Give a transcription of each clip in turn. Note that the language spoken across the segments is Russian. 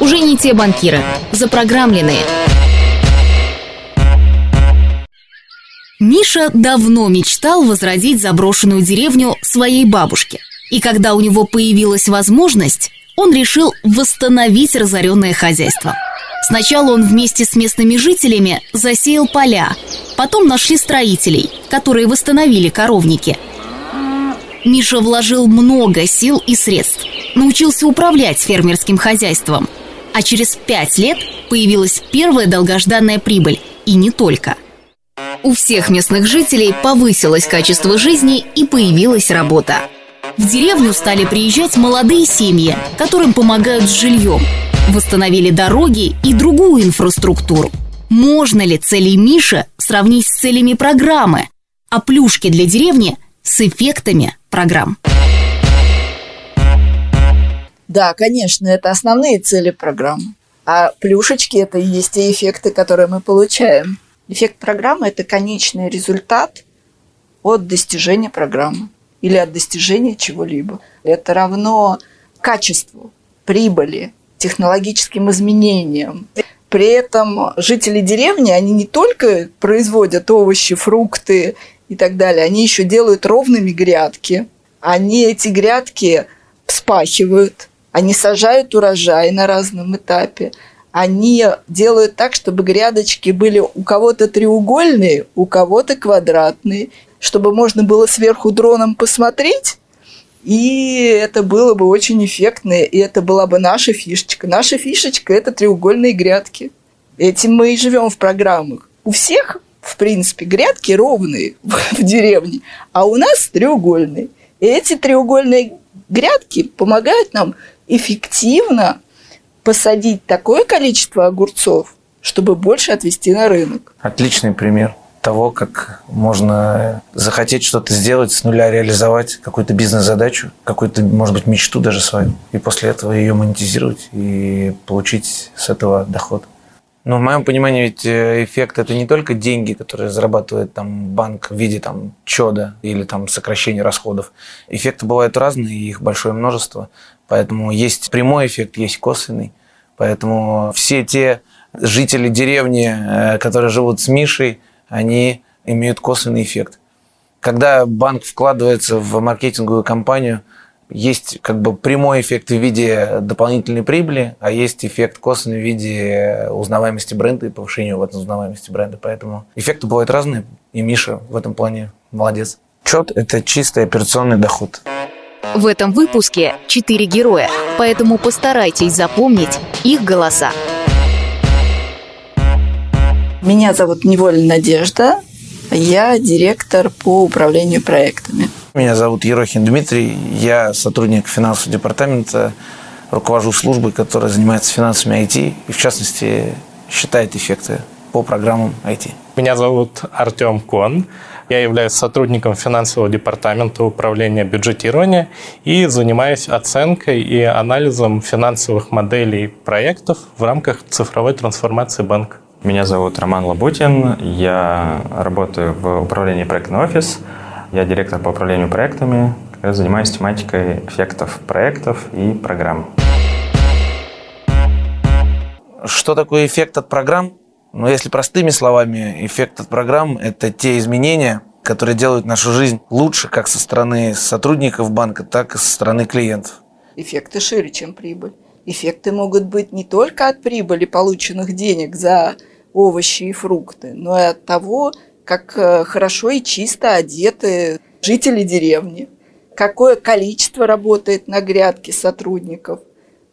Уже не те банкиры, запрограммленные. Миша давно мечтал возродить заброшенную деревню своей бабушки. И когда у него появилась возможность, он решил восстановить разоренное хозяйство. Сначала он вместе с местными жителями засеял поля, потом нашли строителей, которые восстановили коровники. Миша вложил много сил и средств, научился управлять фермерским хозяйством. А через пять лет появилась первая долгожданная прибыль, и не только. У всех местных жителей повысилось качество жизни и появилась работа. В деревню стали приезжать молодые семьи, которым помогают с жильем. Восстановили дороги и другую инфраструктуру. Можно ли цели Миши сравнить с целями программы, а плюшки для деревни с эффектами программ? Да, конечно, это основные цели программы. А плюшечки – это и есть те эффекты, которые мы получаем. Эффект программы – это конечный результат от достижения программы или от достижения чего-либо. Это равно качеству, прибыли, технологическим изменениям. При этом жители деревни, они не только производят овощи, фрукты и так далее, они еще делают ровными грядки. Они эти грядки вспахивают, они сажают урожай на разном этапе, они делают так, чтобы грядочки были у кого-то треугольные, у кого-то квадратные, чтобы можно было сверху дроном посмотреть, и это было бы очень эффектно, и это была бы наша фишечка. Наша фишечка – это треугольные грядки. Этим мы и живем в программах. У всех, в принципе, грядки ровные в деревне, а у нас треугольные. И эти треугольные грядки помогают нам эффективно посадить такое количество огурцов, чтобы больше отвести на рынок. Отличный пример того, как можно захотеть что-то сделать с нуля, реализовать какую-то бизнес-задачу, какую-то, может быть, мечту даже свою, и после этого ее монетизировать и получить с этого доход. Но в моем понимании ведь э, эффект это не только деньги, которые зарабатывает там банк в виде там чода или там сокращения расходов. Эффекты бывают разные, их большое множество. Поэтому есть прямой эффект, есть косвенный. Поэтому все те жители деревни, э, которые живут с Мишей, они имеют косвенный эффект. Когда банк вкладывается в маркетинговую кампанию, есть как бы прямой эффект в виде дополнительной прибыли, а есть эффект косвенный в виде узнаваемости бренда и повышения в этом узнаваемости бренда. Поэтому эффекты бывают разные, и Миша в этом плане молодец. Чет – это чистый операционный доход. В этом выпуске четыре героя, поэтому постарайтесь запомнить их голоса. Меня зовут Неволь Надежда. Я директор по управлению проектами. Меня зовут Ерохин Дмитрий. Я сотрудник финансового департамента, руковожу службой, которая занимается финансами IT и, в частности, считает эффекты по программам IT. Меня зовут Артем Кон. Я являюсь сотрудником финансового департамента управления бюджетирования и занимаюсь оценкой и анализом финансовых моделей проектов в рамках цифровой трансформации банка. Меня зовут Роман Лабутин, я работаю в управлении проектный офис, я директор по управлению проектами, я занимаюсь тематикой эффектов проектов и программ. Что такое эффект от программ? Ну, если простыми словами, эффект от программ – это те изменения, которые делают нашу жизнь лучше как со стороны сотрудников банка, так и со стороны клиентов. Эффекты шире, чем прибыль. Эффекты могут быть не только от прибыли полученных денег за овощи и фрукты, но и от того, как э, хорошо и чисто одеты жители деревни, какое количество работает на грядке сотрудников.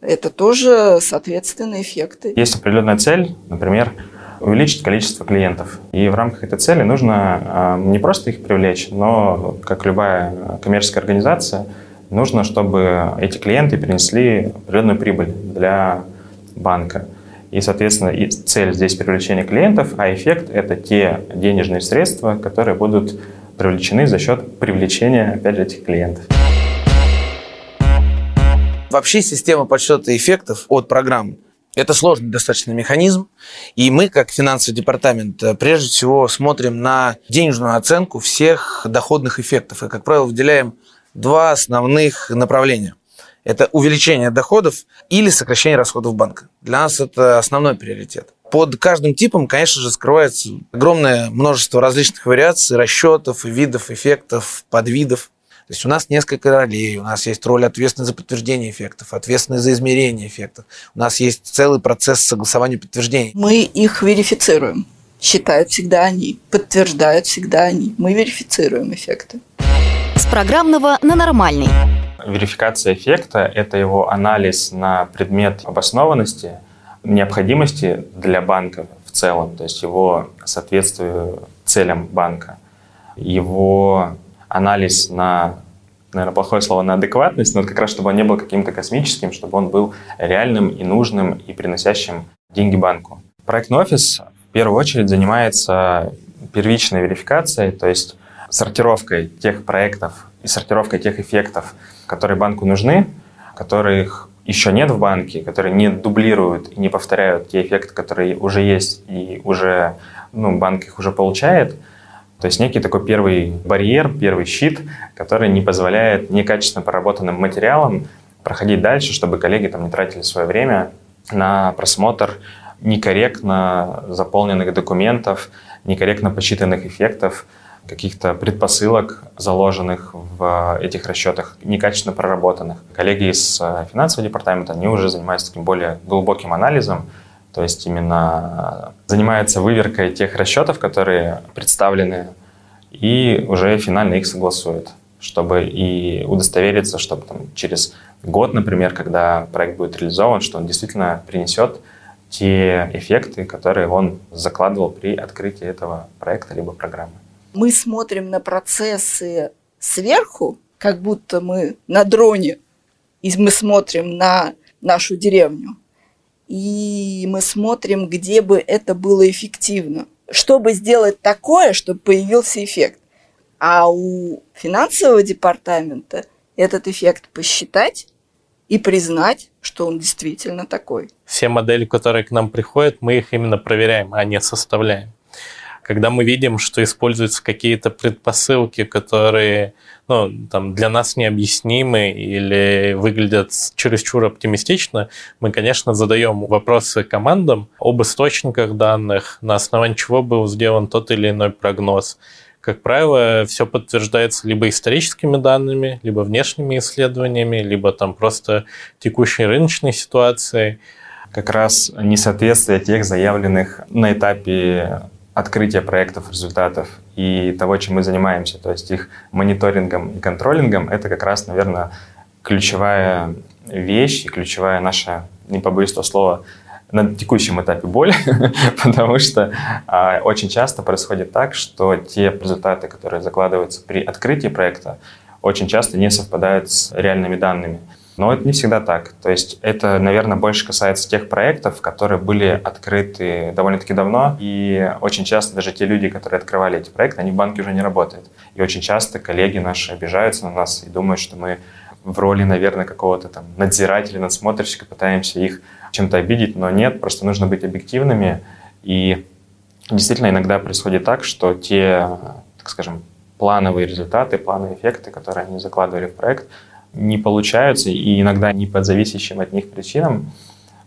Это тоже, соответственно, эффекты. Есть определенная цель, например, увеличить количество клиентов. И в рамках этой цели нужно а, не просто их привлечь, но, как любая коммерческая организация, нужно, чтобы эти клиенты принесли определенную прибыль для банка. И, соответственно, и цель здесь привлечение клиентов, а эффект – это те денежные средства, которые будут привлечены за счет привлечения, опять же, этих клиентов. Вообще система подсчета эффектов от программ Это сложный достаточно механизм, и мы, как финансовый департамент, э, прежде всего смотрим на денежную оценку всех доходных эффектов, и, как правило, выделяем два основных направления. Это увеличение доходов или сокращение расходов банка. Для нас это основной приоритет. Под каждым типом, конечно же, скрывается огромное множество различных вариаций, расчетов, видов, эффектов, подвидов. То есть у нас несколько ролей, у нас есть роль ответственной за подтверждение эффектов, ответственной за измерение эффектов. У нас есть целый процесс согласования подтверждений. Мы их верифицируем. Считают всегда они, подтверждают всегда они. Мы верифицируем эффекты. С программного на нормальный. Верификация эффекта – это его анализ на предмет обоснованности, необходимости для банка в целом, то есть его соответствию целям банка, его анализ на, наверное, плохое слово, на адекватность, но как раз, чтобы он не был каким-то космическим, чтобы он был реальным и нужным и приносящим деньги банку. Проектный офис в первую очередь занимается первичной верификацией, то есть сортировкой тех проектов и сортировкой тех эффектов, которые банку нужны, которых еще нет в банке, которые не дублируют и не повторяют те эффекты, которые уже есть и уже ну, банк их уже получает – то есть некий такой первый барьер, первый щит, который не позволяет некачественно проработанным материалам проходить дальше, чтобы коллеги там не тратили свое время на просмотр некорректно заполненных документов, некорректно посчитанных эффектов, каких-то предпосылок, заложенных в этих расчетах, некачественно проработанных. Коллеги из э, финансового департамента, они уже занимаются таким более глубоким анализом, то есть именно занимается выверкой тех расчетов, которые представлены, и уже финально их согласует, чтобы и удостовериться, чтобы там, через год, например, когда проект будет реализован, что он действительно принесет те эффекты, которые он закладывал при открытии этого проекта либо программы. Мы смотрим на процессы сверху, как будто мы на дроне, и мы смотрим на нашу деревню и мы смотрим, где бы это было эффективно. Чтобы сделать такое, чтобы появился эффект. А у финансового департамента этот эффект посчитать и признать, что он действительно такой. Все модели, которые к нам приходят, мы их именно проверяем, а не составляем. Когда мы видим, что используются какие-то предпосылки, которые ну, там, для нас необъяснимы или выглядят чересчур оптимистично, мы, конечно, задаем вопросы командам об источниках данных, на основании чего был сделан тот или иной прогноз. Как правило, все подтверждается либо историческими данными, либо внешними исследованиями, либо там просто текущей рыночной ситуацией. Как раз несоответствие тех заявленных на этапе открытия проектов, результатов и того, чем мы занимаемся, то есть их мониторингом и контролингом, это как раз, наверное, ключевая вещь и ключевая наша, не побоюсь этого слова, на текущем этапе боль, потому что а, очень часто происходит так, что те результаты, которые закладываются при открытии проекта, очень часто не совпадают с реальными данными. Но это не всегда так. То есть это, наверное, больше касается тех проектов, которые были открыты довольно-таки давно. И очень часто даже те люди, которые открывали эти проекты, они в банке уже не работают. И очень часто коллеги наши обижаются на нас и думают, что мы в роли, наверное, какого-то там надзирателя, надсмотрщика пытаемся их чем-то обидеть, но нет, просто нужно быть объективными. И действительно иногда происходит так, что те, так скажем, плановые результаты, плановые эффекты, которые они закладывали в проект, не получаются, и иногда не под зависящим от них причинам,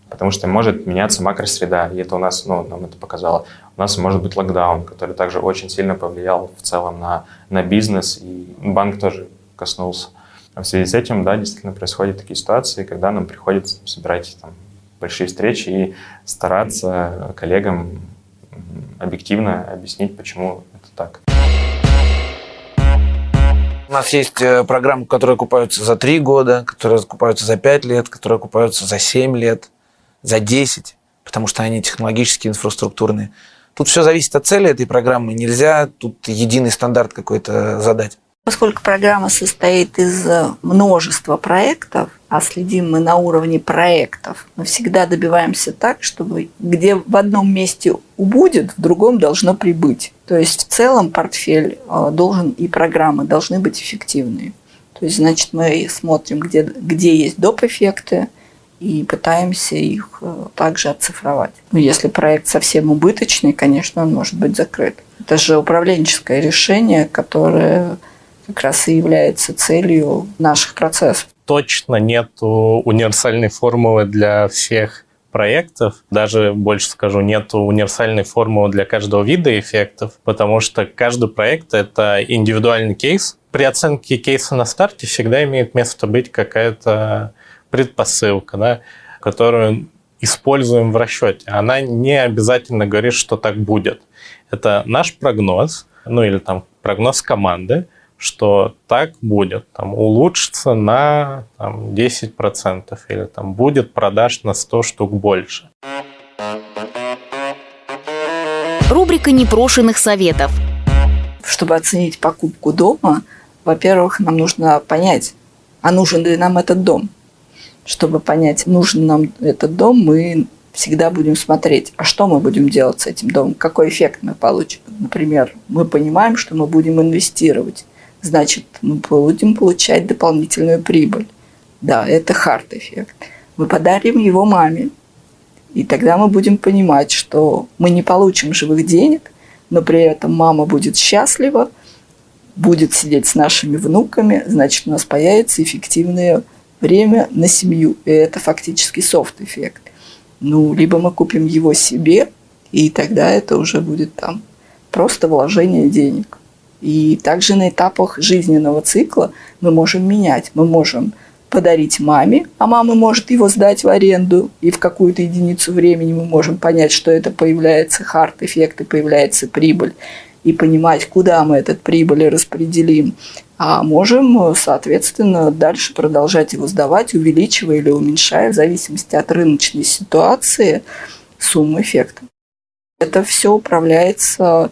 потому что может меняться макросреда, и это у нас, ну, нам это показало. У нас может быть локдаун, который также очень сильно повлиял в целом на, на бизнес, и банк тоже коснулся. А в связи с этим, да, действительно происходят такие ситуации, когда нам приходится собирать там, большие встречи и стараться коллегам объективно объяснить, почему это так. У нас есть э, программы, которые окупаются за 3 года, которые окупаются за 5 лет, которые окупаются за 7 лет, за 10, потому что они технологически инфраструктурные. Тут все зависит от цели этой программы. Нельзя тут единый стандарт какой-то задать. Поскольку программа состоит из э, множества проектов, а следим мы на уровне проектов, мы всегда добиваемся так, чтобы где в одном месте убудет, в другом должно прибыть. То есть в целом портфель э, должен и программы должны быть эффективные. То есть, значит, мы смотрим, где, где есть доп. эффекты, и пытаемся их э, также оцифровать. Но если проект совсем убыточный, конечно, он может быть закрыт. Это же управленческое решение, которое как раз и является целью наших процессов. Точно нет универсальной формулы для всех проектов. Даже больше скажу, нет универсальной формулы для каждого вида эффектов, потому что каждый проект — это индивидуальный кейс. При оценке кейса на старте всегда имеет место быть какая-то предпосылка, да, которую используем в расчете. Она не обязательно говорит, что так будет. Это наш прогноз, ну или там прогноз команды, что так будет, там, улучшится на там, 10% или там, будет продаж на 100 штук больше. Рубрика непрошенных советов. Чтобы оценить покупку дома, во-первых, нам нужно понять, а нужен ли нам этот дом. Чтобы понять, нужен нам этот дом, мы всегда будем смотреть, а что мы будем делать с этим домом, какой эффект мы получим. Например, мы понимаем, что мы будем инвестировать значит, мы будем получать дополнительную прибыль. Да, это hard-эффект. Мы подарим его маме, и тогда мы будем понимать, что мы не получим живых денег, но при этом мама будет счастлива, будет сидеть с нашими внуками, значит, у нас появится эффективное время на семью. И это фактически soft-эффект. Ну, либо мы купим его себе, и тогда это уже будет там просто вложение денег. И также на этапах жизненного цикла мы можем менять. Мы можем подарить маме, а мама может его сдать в аренду, и в какую-то единицу времени мы можем понять, что это появляется hard-эффект и появляется прибыль, и понимать, куда мы этот прибыль распределим. А можем, соответственно, дальше продолжать его сдавать, увеличивая или уменьшая в зависимости от рыночной ситуации сумму эффекта. Это все управляется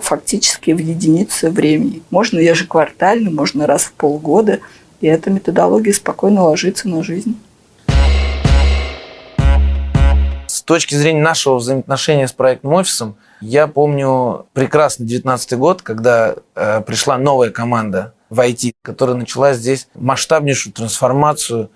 фактически в единицы времени. Можно ежеквартально, можно раз в полгода, и эта методология спокойно ложится на жизнь. С точки зрения нашего взаимоотношения с проектным офисом, я помню прекрасно 19 год, когда э, пришла новая команда в IT, которая начала здесь масштабнейшую трансформацию.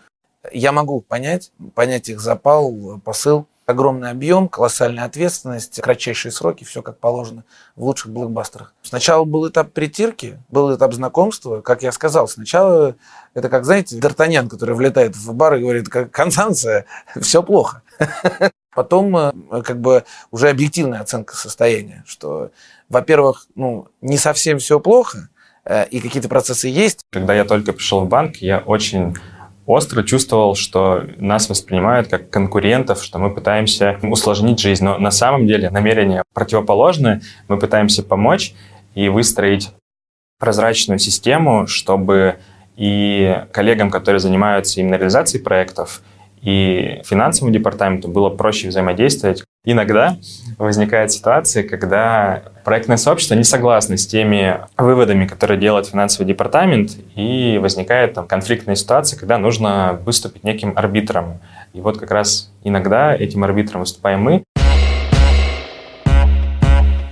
Я могу понять, понять их запал, посыл – огромный объем, колоссальная ответственность, кратчайшие сроки, все как положено в лучших блокбастерах. Сначала был этап притирки, был этап знакомства. Как я сказал, сначала это как, знаете, Д'Артаньян, который влетает в бар и говорит, как Констанция, все плохо. Потом э, как бы уже объективная оценка состояния, что, во-первых, ну, не совсем все плохо, э, и какие-то процессы есть. Когда я только пришел в банк, я очень остро чувствовал, что нас воспринимают как конкурентов, что мы пытаемся усложнить жизнь. Но на самом деле намерения противоположны. Мы пытаемся помочь и выстроить прозрачную систему, чтобы и коллегам, которые занимаются именно реализацией проектов, и финансовому департаменту было проще взаимодействовать. Иногда возникает ситуация, когда проектное сообщество не согласно с теми выводами, которые делает финансовый департамент, и возникает там конфликтная ситуация, когда нужно выступить неким арбитром. И вот как раз иногда этим арбитром выступаем мы.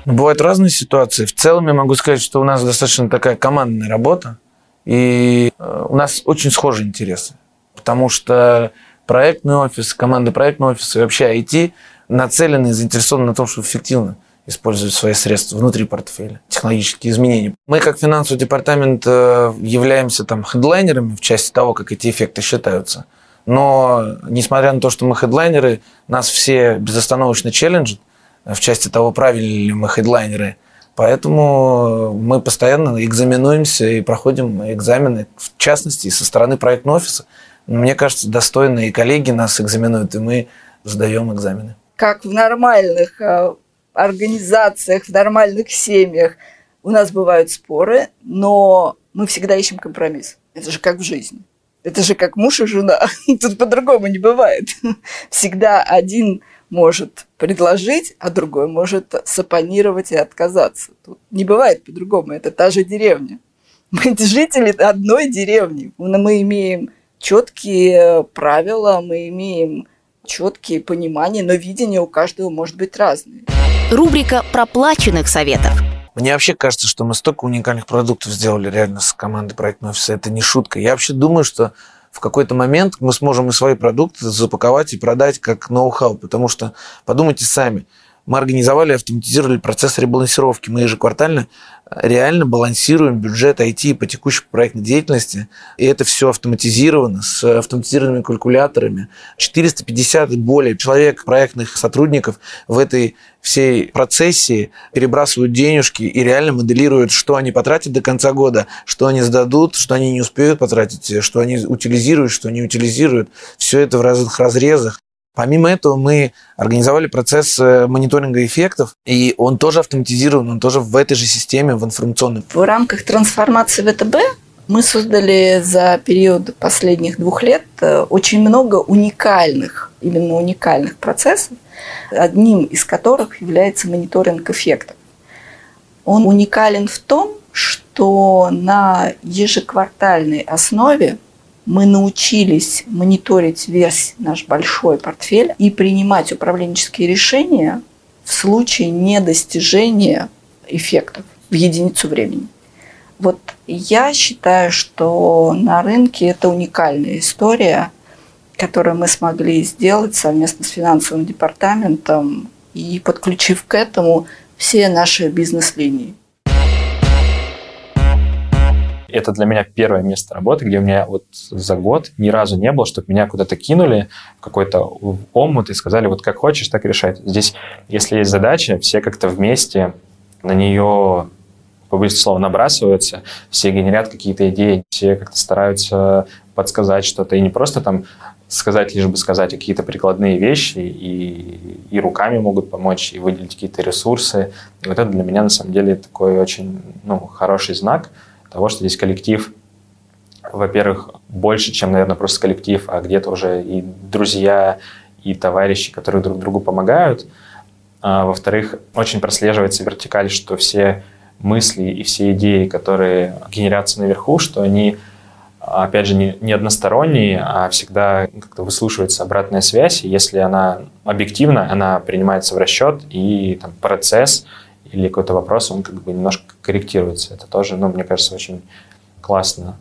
Бывают разные ситуации. В целом я могу сказать, что у нас достаточно такая командная работа, и э, у нас очень схожие интересы. Потому что проектный офис, команда проектного офиса и вообще IT нацелены и заинтересованы на том, чтобы эффективно использовать свои средства внутри портфеля, технологические изменения. Мы, как финансовый департамент, э, являемся там хедлайнерами в части того, как эти эффекты считаются. Но, несмотря на то, что мы хедлайнеры, нас все безостановочно челленджат в части того, правильно ли мы хедлайнеры. Поэтому мы постоянно экзаменуемся и проходим экзамены, в частности, со стороны проектного офиса. Мне кажется, достойные коллеги нас экзаменуют, и мы сдаем экзамены. Как в нормальных э, организациях, в нормальных семьях у нас бывают споры, но мы всегда ищем компромисс. Это же как в жизни. Это же как муж и жена. Тут по-другому не бывает. Всегда один может предложить, а другой может сапонировать и отказаться. Тут не бывает по-другому. Это та же деревня. Мы жители одной деревни. Мы имеем четкие правила, мы имеем четкие понимания, но видение у каждого может быть разное. Рубрика проплаченных советов. Мне вообще кажется, что мы столько уникальных продуктов сделали реально с командой проектного офиса. Это не шутка. Я вообще думаю, что в какой-то момент мы сможем и свои продукты запаковать и продать как ноу-хау, потому что подумайте сами, мы организовали, автоматизировали процесс ребалансировки. Мы ежеквартально реально балансируем бюджет IT по текущей проектной деятельности. И это все автоматизировано с автоматизированными калькуляторами. 450 и более человек, проектных сотрудников в этой всей процессе перебрасывают денежки и реально моделируют, что они потратят до конца года, что они сдадут, что они не успеют потратить, что они утилизируют, что не утилизируют. Все это в разных разрезах. Помимо этого, мы организовали процесс э, мониторинга эффектов, и он тоже автоматизирован, он тоже в этой же системе, в информационной. В рамках трансформации ВТБ мы создали за период последних двух лет э, очень много уникальных, именно уникальных процессов, одним из которых является мониторинг эффектов. Он уникален в том, что на ежеквартальной основе мы научились мониторить весь наш большой портфель и принимать управленческие решения в случае недостижения эффектов в единицу времени. Вот я считаю, что на рынке это уникальная история, которую мы смогли сделать совместно с финансовым департаментом и подключив к этому все наши бизнес-линии это для меня первое место работы, где у меня вот за год ни разу не было, чтобы меня куда-то кинули в какой-то омут и сказали, вот как хочешь, так решать. Здесь, если есть задача, все как-то вместе на нее побольше слова набрасываются, все генерят какие-то идеи, все как-то стараются подсказать что-то, и не просто там сказать, лишь бы сказать, а какие-то прикладные вещи, и, и руками могут помочь, и выделить какие-то ресурсы. И вот это для меня, на самом деле, такой очень ну, хороший знак – того, что здесь коллектив, во-первых, больше, чем, наверное, просто коллектив, а где-то уже и друзья, и товарищи, которые друг другу помогают. А, во-вторых, очень прослеживается вертикаль, что все мысли и все идеи, которые генерятся наверху, что они, опять же, не, не односторонние, а всегда как-то выслушивается обратная связь, и если она объективна, она принимается в расчет, и там, процесс – или какой-то вопрос, он как бы немножко корректируется. Это тоже, ну, мне кажется, очень классно.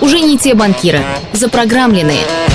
Уже не те банкиры, запрограммленные –